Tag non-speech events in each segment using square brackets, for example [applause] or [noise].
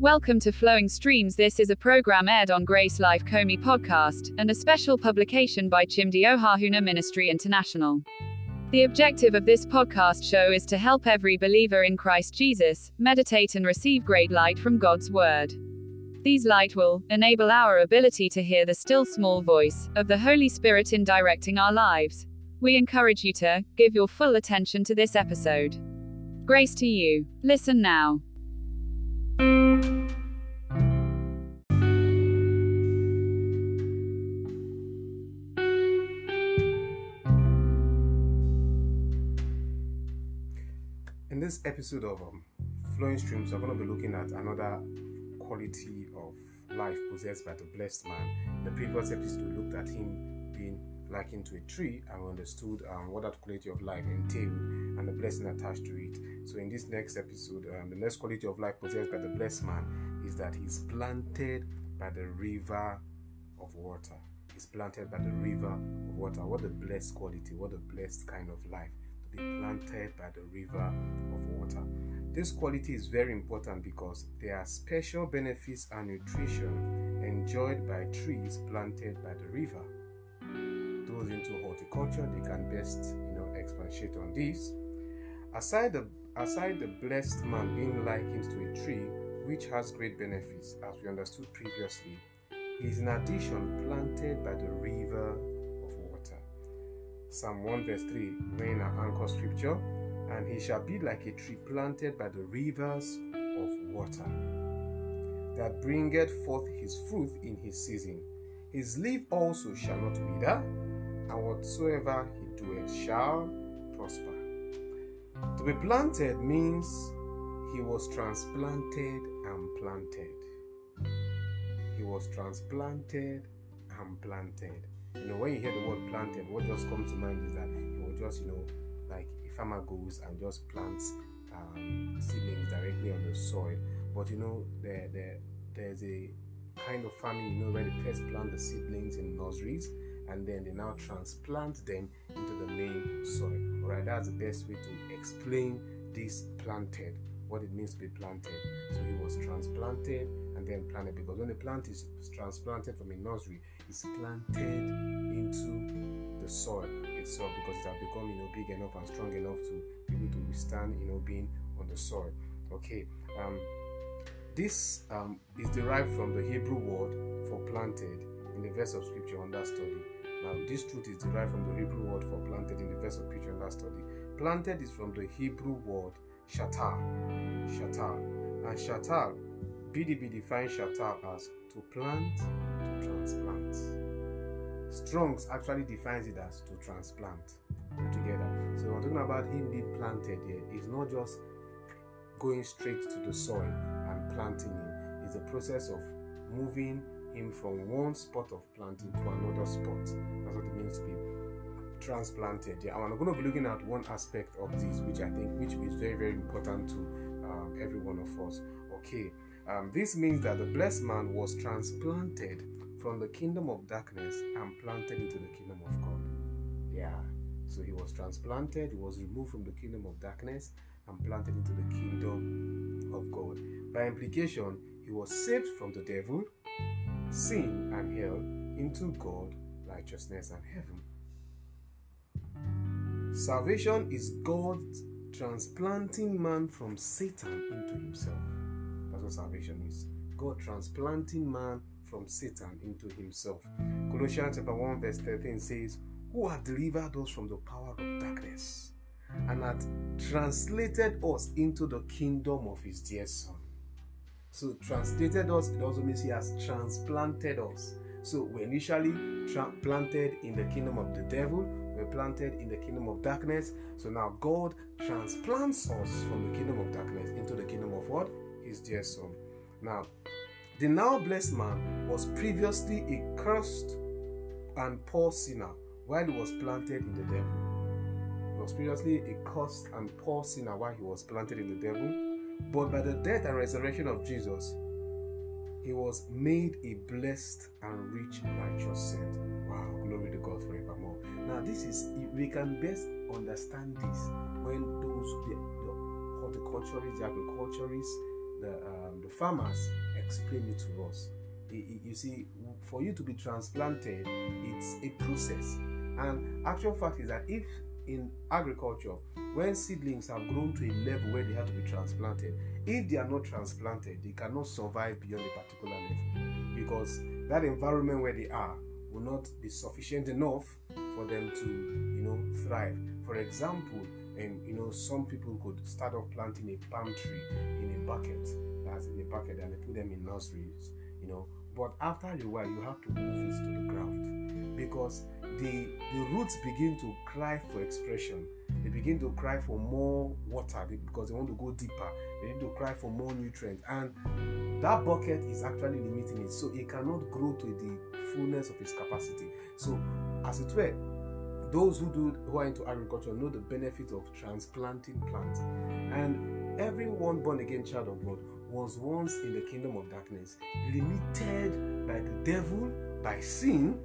Welcome to Flowing Streams. This is a program aired on Grace Life Comey podcast and a special publication by Chimdi Ohahuna Ministry International. The objective of this podcast show is to help every believer in Christ Jesus meditate and receive great light from God's Word. These light will enable our ability to hear the still small voice of the Holy Spirit in directing our lives. We encourage you to give your full attention to this episode. Grace to you. Listen now. This episode of um, Flowing Streams, we're going to be looking at another quality of life possessed by the blessed man. The previous episode, looked at him being likened to a tree and we understood um, what that quality of life entailed and the blessing attached to it. So, in this next episode, um, the next quality of life possessed by the blessed man is that he's planted by the river of water. He's planted by the river of water. What a blessed quality, what a blessed kind of life planted by the river of water. This quality is very important because there are special benefits and nutrition enjoyed by trees planted by the river. Those into horticulture, they can best, you know, expatiate on this. Aside the aside the blessed man being likened to a tree which has great benefits, as we understood previously, he is in addition planted by the river. Psalm 1 verse 3 being our anchor scripture, and he shall be like a tree planted by the rivers of water, that bringeth forth his fruit in his season. His leaf also shall not wither, and whatsoever he doeth shall prosper. To be planted means he was transplanted and planted. He was transplanted and planted. You know, when you hear the word planted, what just comes to mind is that he was just, you know, like a farmer goes and just plants um, seedlings directly on the soil. But you know, there, there, there's a kind of farming, you know, where they first plant the seedlings in nurseries and then they now transplant them into the main soil. Alright, that's the best way to explain this planted, what it means to be planted. So he was transplanted then planted because when the plant is transplanted from a nursery, it's planted into the soil itself because it has become you know big enough and strong enough to be able to withstand you know being on the soil. Okay. Um, this um, is derived from the Hebrew word for planted in the verse of scripture under study. Now, this truth is derived from the Hebrew word for planted in the verse of scripture under study. Planted is from the Hebrew word shatar. Shatar. And shatar, BDB defines shatar as to plant, to transplant. Strong's actually defines it as to transplant together. So, we're talking about him being planted here. It's not just going straight to the soil and planting him. It's a process of moving him from one spot of planting to another spot. That's what it means to be transplanted. Yeah, I'm going to be looking at one aspect of this, which I think which is very very important to um, every one of us. Okay, um, this means that the blessed man was transplanted from the kingdom of darkness and planted into the kingdom of God. Yeah. So he was transplanted, he was removed from the kingdom of darkness and planted into the kingdom of God. By implication, he was saved from the devil, sin, and hell into God, righteousness, and heaven. Salvation is God transplanting man from Satan into himself. Salvation is. God transplanting man from Satan into himself. Colossians chapter 1, verse 13 says, Who hath delivered us from the power of darkness and hath translated us into the kingdom of his dear Son. So, translated us, it also means he has transplanted us. So, we're initially tra- planted in the kingdom of the devil, we're planted in the kingdom of darkness. So, now God transplants us from the kingdom of darkness into the kingdom of what? His dear Son. Now, the now blessed man was previously a cursed and poor sinner while he was planted in the devil. He was previously a cursed and poor sinner while he was planted in the devil. But by the death and resurrection of Jesus, he was made a blessed and rich righteous saint. Wow, glory to God forevermore. Now, this is we can best understand this when those the, the horticulturists, the agriculturists, the um, the farmers explain it to us. You see, for you to be transplanted, it's a process. And actual fact is that if in agriculture, when seedlings have grown to a level where they have to be transplanted, if they are not transplanted, they cannot survive beyond a particular level because that environment where they are will not be sufficient enough for them to, you know, thrive. For example, you know, some people could start off planting a palm tree in a bucket, that's in a bucket, and they put them in nurseries, you know. But after a while, you have to move it to the ground because the the roots begin to cry for expression. They begin to cry for more water because they want to go deeper. They need to cry for more nutrients, and that bucket is actually limiting it, so it cannot grow to the fullness of its capacity. So, as it were, those who do who are into agriculture know the benefit of transplanting plants, and everyone born again child of God was once in the kingdom of darkness, limited by the devil, by sin,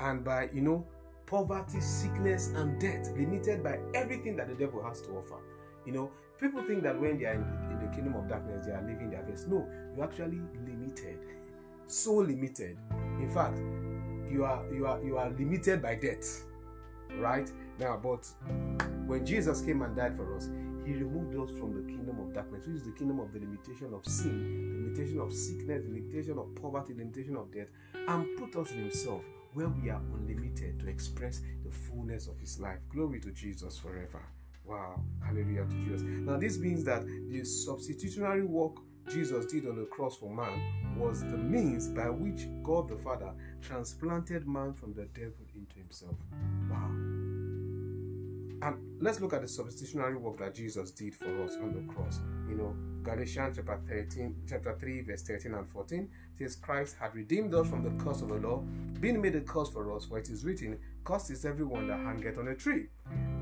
and by you know poverty, sickness, and death, limited by everything that the devil has to offer. You know, people think that when they are in the, in the kingdom of darkness, they are living their best. No, you're actually limited, [laughs] so limited. In fact, you are you are you are limited by death, right? Now, but when Jesus came and died for us, He removed us from the kingdom of darkness, which is the kingdom of the limitation of sin, the limitation of sickness, the limitation of poverty, the limitation of death, and put us in Himself where we are unlimited to express the fullness of His life. Glory to Jesus forever. Wow, hallelujah to Jesus. Now, this means that the substitutionary work Jesus did on the cross for man was the means by which God the Father transplanted man from the devil into himself. Wow. And let's look at the substitutionary work that Jesus did for us on the cross. You know, Galatians chapter 13, chapter 3, verse 13 and 14 says, Christ had redeemed us from the curse of the law, being made a curse for us, for it is written, Cursed is everyone that hangeth on a tree.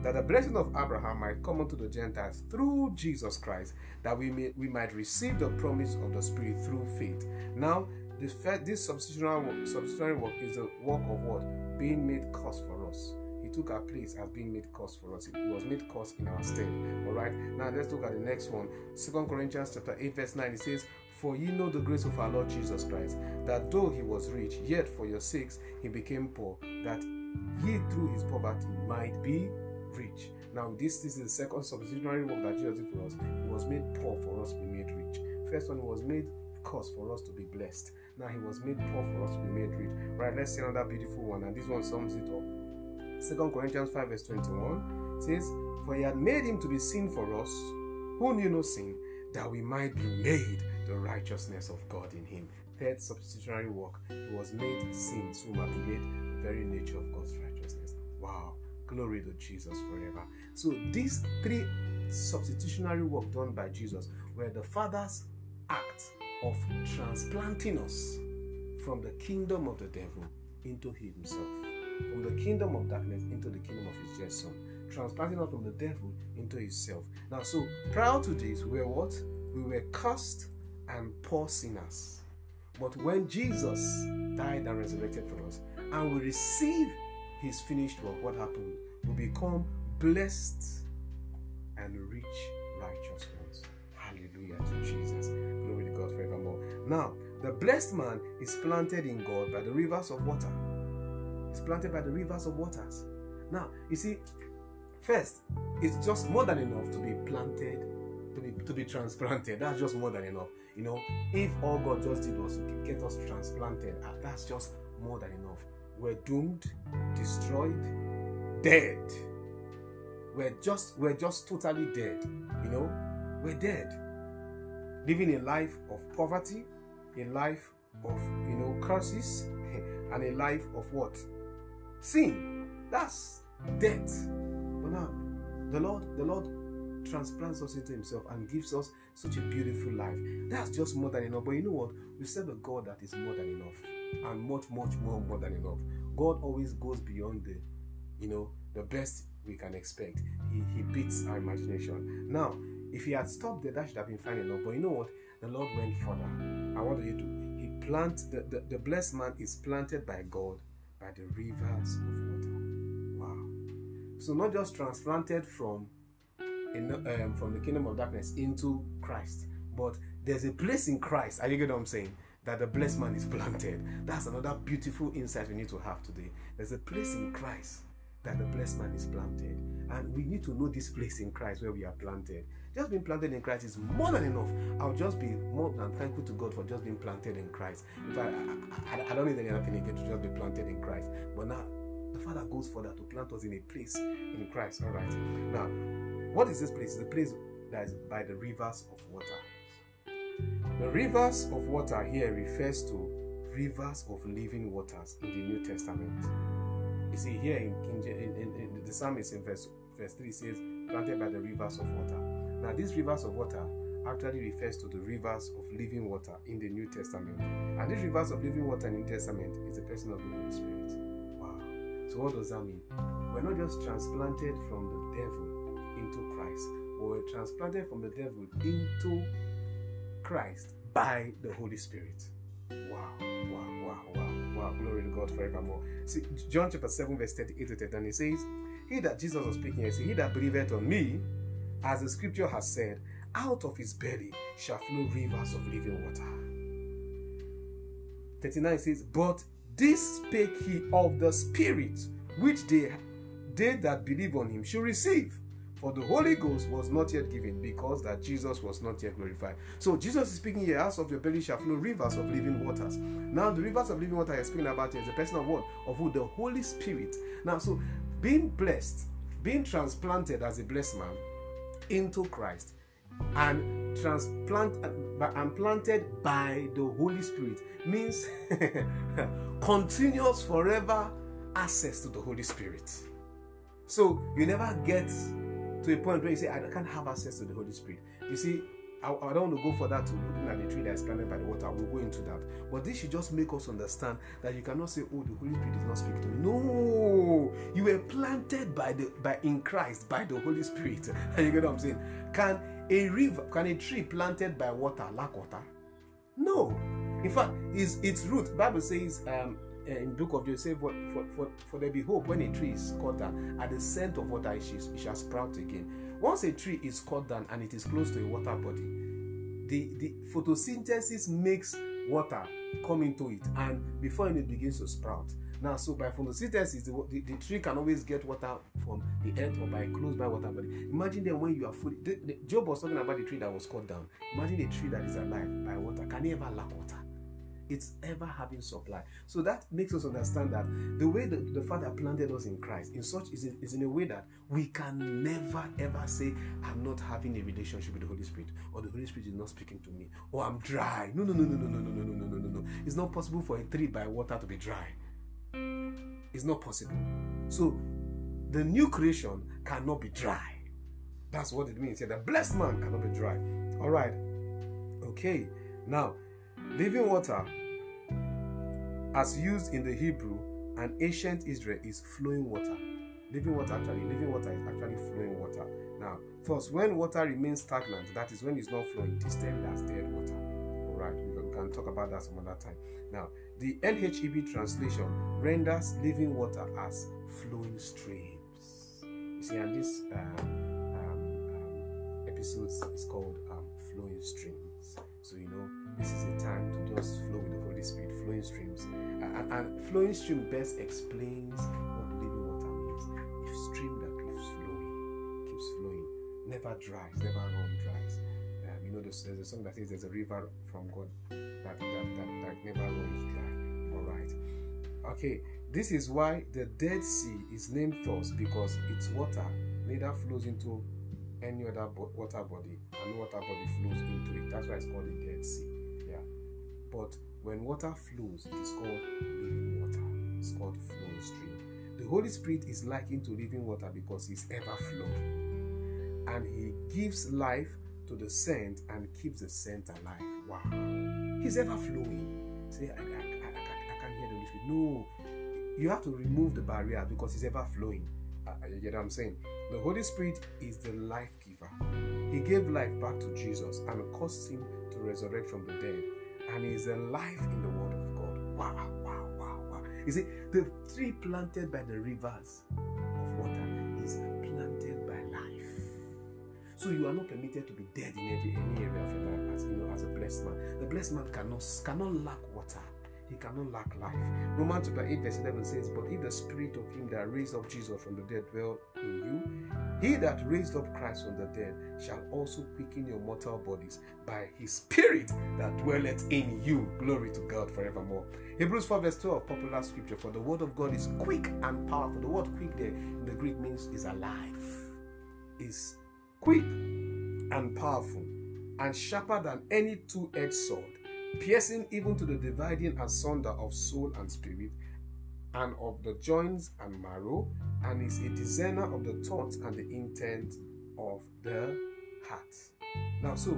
That the blessing of Abraham might come unto the Gentiles through Jesus Christ, that we may we might receive the promise of the Spirit through faith. Now, this, this substitutionary, substitutionary work is the work of what? Being made cause for us He took our place as being made cause for us. It was made cause in our stead. Alright, now let's look at the next one. Second Corinthians chapter 8, verse 9. It says, For ye know the grace of our Lord Jesus Christ, that though he was rich, yet for your sakes he became poor, that ye through his poverty might be rich. Now, this, this is the second substitutionary work that Jesus did for us. He was made poor for us to be made rich. First one, he was made curse for us to be blessed. Now he was made poor for us to be made rich. Right, let's see another beautiful one, and this one sums it up. Second Corinthians 5 verse 21 says, For he had made him to be sin for us, who knew no sin, that we might be made the righteousness of God in him. Third substitutionary work, he was made sin, so might be made the very nature of God's righteousness. Wow, glory to Jesus forever. So these three substitutionary work done by Jesus were the Father's act of transplanting us from the kingdom of the devil into himself from the kingdom of darkness into the kingdom of his dear son, transplanting us from the devil into himself. Now, so prior to this, we were what? We were cursed and poor sinners. But when Jesus died and resurrected for us, and we receive his finished work, what happened? We become blessed and rich, righteous ones. Hallelujah to Jesus. Glory to God forevermore. Now, the blessed man is planted in God by the rivers of water is planted by the rivers of waters. Now, you see, first, it's just more than enough to be planted, to be to be transplanted. That's just more than enough. You know, if all God just did was to get us transplanted, ah, that's just more than enough. We're doomed, destroyed, dead. We're just we're just totally dead. You know, we're dead. Living a life of poverty, a life of you know curses, [laughs] and a life of what? sin. That's death. But now, the Lord, the Lord transplants us into Himself and gives us such a beautiful life. That's just more than enough. But you know what? We serve a God that is more than enough, and much, much more, more than enough. God always goes beyond the, you know, the best we can expect. He He beats our imagination. Now, if He had stopped there, that should have been fine enough. But you know what? The Lord went further. And what do you do? He plant the, the, the blessed man is planted by God by the rivers of water. Wow. So not just transplanted from in, um, from the kingdom of darkness into Christ, but there's a place in Christ. Are you get what I'm saying? That the blessed man is [laughs] planted. That's another beautiful insight we need to have today. There's a place in Christ that the blessed man is planted. And we need to know this place in Christ where we are planted. Just being planted in Christ is more than enough. I'll just be more than thankful to God for just being planted in Christ. In fact, I, I, I don't need any other thing again to just be planted in Christ. But now, the Father goes further to plant us in a place in Christ. All right. Now, what is this place? It's the place that is by the rivers of water. The rivers of water here refers to rivers of living waters in the New Testament. You see, here in, in, in, in the psalmist in verse, verse 3 says, planted by the rivers of water. Now, these rivers of water actually refers to the rivers of living water in the New Testament. And these rivers of living water in the New Testament is the person of the Holy Spirit. Wow. So, what does that mean? We're not just transplanted from the devil into Christ, we're transplanted from the devil into Christ by the Holy Spirit. Wow, wow, wow, wow, wow. Glory to God forevermore. See, John chapter 7, verse 38 to 39, it says, He that Jesus was speaking, he said, He that believeth on me, as the scripture has said, out of his belly shall flow rivers of living water. 39 says, But this spake he of the Spirit, which they, they that believe on him should receive. For the Holy Ghost was not yet given because that Jesus was not yet glorified. So Jesus is speaking here, out of your belly shall flow rivers of living waters. Now the rivers of living water he's speaking about is the person of what? Of who? The Holy Spirit. Now, so being blessed, being transplanted as a blessed man into Christ and transplant and planted by the Holy Spirit means [laughs] continuous forever access to the Holy Spirit. So you never get to a point where you say, I can't have access to the Holy Spirit. You see, I, I don't want to go for that to looking at the tree that is planted by the water. We'll go into that. But this should just make us understand that you cannot say, Oh, the Holy Spirit is not speaking to me. No, you were planted by the by in Christ by the Holy Spirit. [laughs] You get what I'm saying? Can a river, can a tree planted by water lack water? No. In fact, its its root, Bible says um, Eh, in book of Joseph, for, for, for, there be hope when a tree is cut down, at the scent of water it shall, it shall sprout again. Once a tree is cut down and it is close to a water body, the, the photosynthesis makes water come into it, and before it begins to sprout. Now, so by photosynthesis, the, the, the, tree can always get water from the earth or by close by water body. Imagine then when you are fully. The, Job was talking about the tree that was cut down. Imagine a tree that is alive by water. Can it ever lack water? It's ever having supply. So that makes us understand that the way that the Father planted us in Christ, in such is in, is in a way that we can never ever say, I'm not having a relationship with the Holy Spirit, or the Holy Spirit is not speaking to me, or I'm dry. No, no, no, no, no, no, no, no, no, no, no, no. It's not possible for a tree by water to be dry. It's not possible. So the new creation cannot be dry. That's what it means. Yeah, the blessed man cannot be dry. All right. Okay. Now, Living water, as used in the Hebrew and ancient Israel, is flowing water. Living water, actually, living water is actually flowing water. Now, first, when water remains stagnant, that is when it's not flowing, it is termed as dead water. All right, we can talk about that some other time. Now, the NHEB translation renders living water as flowing streams. You see, and this um, um, um, episode is called um, flowing streams. So you know this is to just flow with the Holy Spirit, flowing streams. And, and flowing stream best explains what living water means. A stream that keeps flowing, keeps flowing, never dries, never run dries. Um, you know, there's, there's, a song that says there's a river from God that, that, that, that never runs dry. All right. Okay, this is why the Dead Sea is named thus because its water neither flows into any other water body and no water body flows into it. That's why it's called the Dead Sea. But when water flows, it is called living water. It's called flowing stream. The Holy Spirit is likened to living water because He's ever flowing. And He gives life to the scent and keeps the scent alive. Wow. He's ever flowing. Say, I, I, I, I, can't hear the Holy Spirit. No. You have to remove the barrier because He's ever flowing. Uh, you get what I'm saying? The Holy Spirit is the life giver. He gave life back to Jesus and caused him to resurrect from the dead and is alive in the Word of God. Wow, wow, wow, wow. You see, the tree planted by the rivers of water is planted by life. So you are not permitted to be dead in every any area of your life as you know as a blessed man. The blessed man cannot cannot lack water. He cannot lack life. Romans chapter 8, verse 11 says, But if the spirit of him that raised up Jesus from the dead dwell in you, he that raised up Christ from the dead shall also quicken your mortal bodies by his spirit that dwelleth in you. Glory to God forevermore. Hebrews 4, verse 12, popular scripture. For the word of God is quick and powerful. The word quick there in the Greek means is alive, is quick and powerful, and sharper than any two edged sword piercing even to the dividing asunder of soul and spirit, and of the joints and marrow, and is a discerner of the thoughts and the intent of the heart. Now, so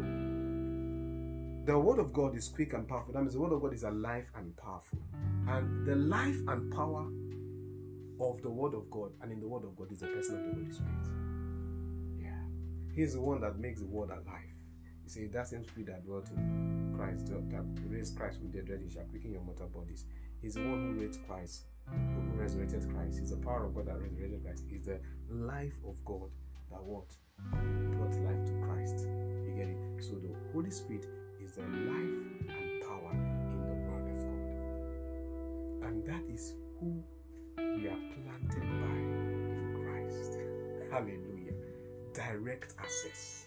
the word of God is quick and powerful. That means the word of God is alive and powerful. And the life and power of the word of God and in the word of God is the person of the Holy Spirit. Yeah. He's the one that makes the word alive. He said, That same spirit that dwelt in Christ, that raised Christ from the dead, shall quicken your mortal bodies. He's the one who raised Christ, who resurrected Christ. He's the power of God that resurrected Christ. He's the life of God that what? Brought life to Christ. You get it? So the Holy Spirit is the life and power in the Word of God. And that is who we are planted by in Christ. [laughs] Hallelujah. Direct access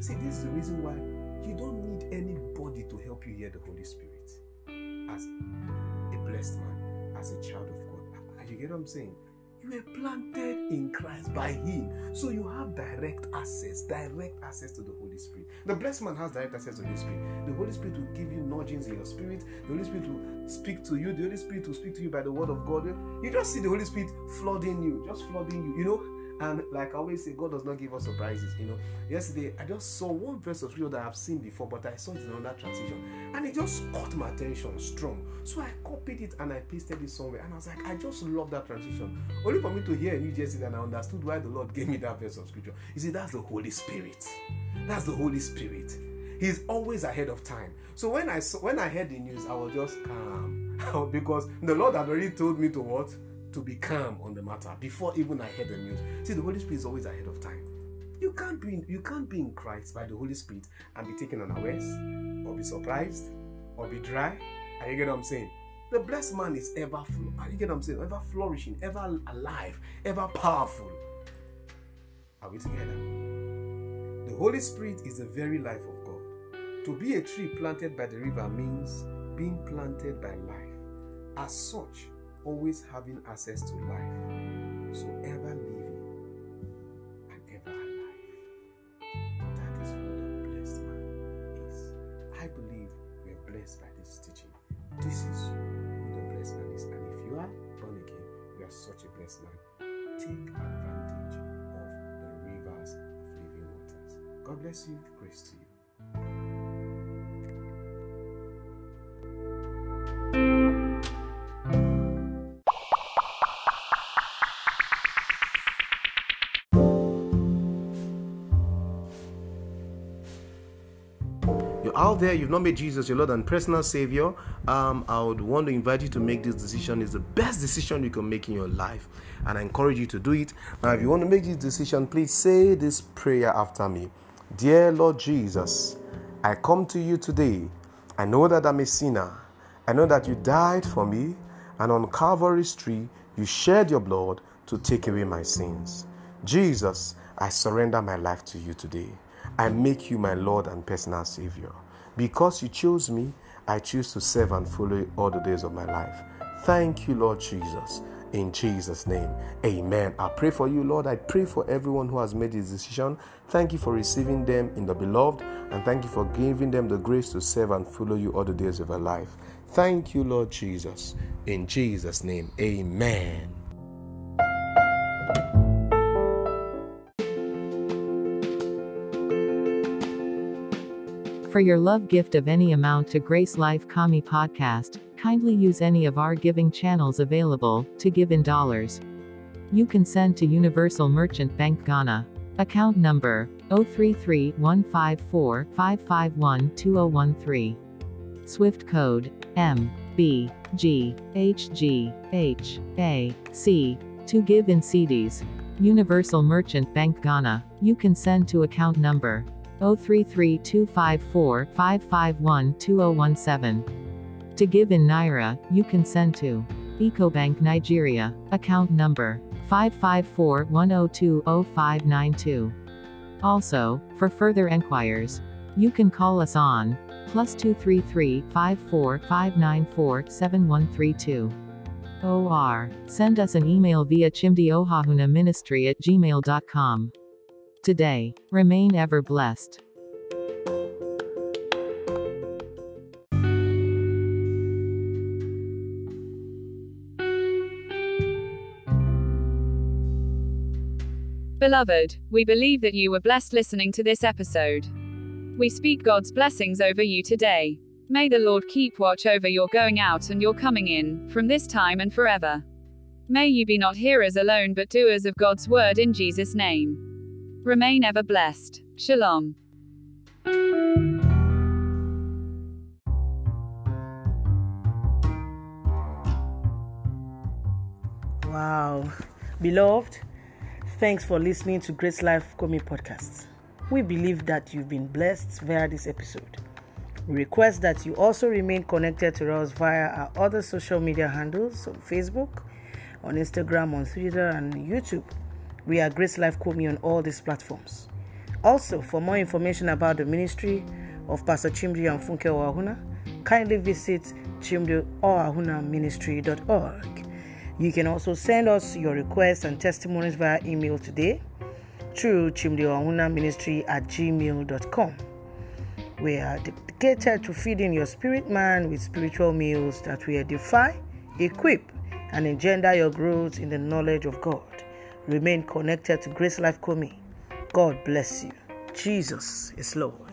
See, this is the reason why you don't need anybody to help you hear the Holy Spirit as a blessed man, as a child of God. You get what I'm saying? You were planted in Christ by Him. So you have direct access, direct access to the Holy Spirit. The blessed man has direct access to the Holy Spirit. The Holy Spirit will give you nudgings in your spirit. The Holy Spirit will speak to you. The Holy Spirit will speak to you by the word of God. You just see the Holy Spirit flooding you, just flooding you. You know, and like I always say, God does not give us surprises. You know, yesterday I just saw one verse of scripture that I've seen before, but I saw it in another transition, and it just caught my attention strong. So I copied it and I pasted it somewhere, and I was like, I just love that transition. Only for me to hear a new yesterday, and I understood why the Lord gave me that verse of scripture. You see, that's the Holy Spirit. That's the Holy Spirit. He's always ahead of time. So when I saw, when I heard the news, I was just calm [laughs] because the Lord had already told me to what to be calm on the matter before even I heard the news. See, the Holy Spirit is always ahead of time. You can't be in, you can't be in Christ by the Holy Spirit and be taken unawares, or be surprised, or be dry. And you get what I'm saying? The blessed man is ever, you get what I'm saying? Ever flourishing, ever alive, ever powerful. Are we together? The Holy Spirit is the very life of God. To be a tree planted by the river means being planted by life. As such, always having access to life. So ever living and ever alive. That is who the blessed man is. I believe we are blessed by this teaching. This is who the blessed man is. And if you are born again, you are such a blessed man. Take advantage of the rivers of living waters. God bless you. Grace to you. Out there, you've not made Jesus your Lord and personal Savior, um, I would want to invite you to make this decision. It's the best decision you can make in your life, and I encourage you to do it. Now, if you want to make this decision, please say this prayer after me Dear Lord Jesus, I come to you today. I know that I'm a sinner. I know that you died for me, and on Calvary's tree, you shed your blood to take away my sins. Jesus, I surrender my life to you today. I make you my Lord and personal Savior. Because you chose me, I choose to serve and follow you all the days of my life. Thank you, Lord Jesus. In Jesus' name, amen. I pray for you, Lord. I pray for everyone who has made this decision. Thank you for receiving them in the beloved, and thank you for giving them the grace to serve and follow you all the days of their life. Thank you, Lord Jesus. In Jesus' name, amen. For your love gift of any amount to Grace Life Kami podcast, kindly use any of our giving channels available to give in dollars. You can send to Universal Merchant Bank Ghana. Account number 033-154-551-2013. Swift code M B G H G H A C to give in cedis. Universal Merchant Bank Ghana. You can send to account number 033-254-551-2017. To give in Naira, you can send to EcoBank Nigeria, account number 554-102-0592. Also, for further enquiries, you can call us on plus 233 54 594 7132. OR. Send us an email via chimdiohahuna at gmail.com. Today, remain ever blessed. Beloved, we believe that you were blessed listening to this episode. We speak God's blessings over you today. May the Lord keep watch over your going out and your coming in, from this time and forever. May you be not hearers alone but doers of God's word in Jesus' name. Remain ever blessed. Shalom. Wow. Beloved, thanks for listening to Grace Life Komi podcast. We believe that you've been blessed via this episode. We request that you also remain connected to us via our other social media handles on Facebook, on Instagram, on Twitter, and YouTube. We are Grace Life Komi on all these platforms. Also, for more information about the ministry of Pastor Chimdi and Funke Oahuna, kindly visit chimdioahuna You can also send us your requests and testimonies via email today through chimdioahuna ministry at gmail.com. We are dedicated to feeding your spirit man with spiritual meals that will edify, equip, and engender your growth in the knowledge of God. Remain connected to Grace Life Komi. God bless you. Jesus is Lord.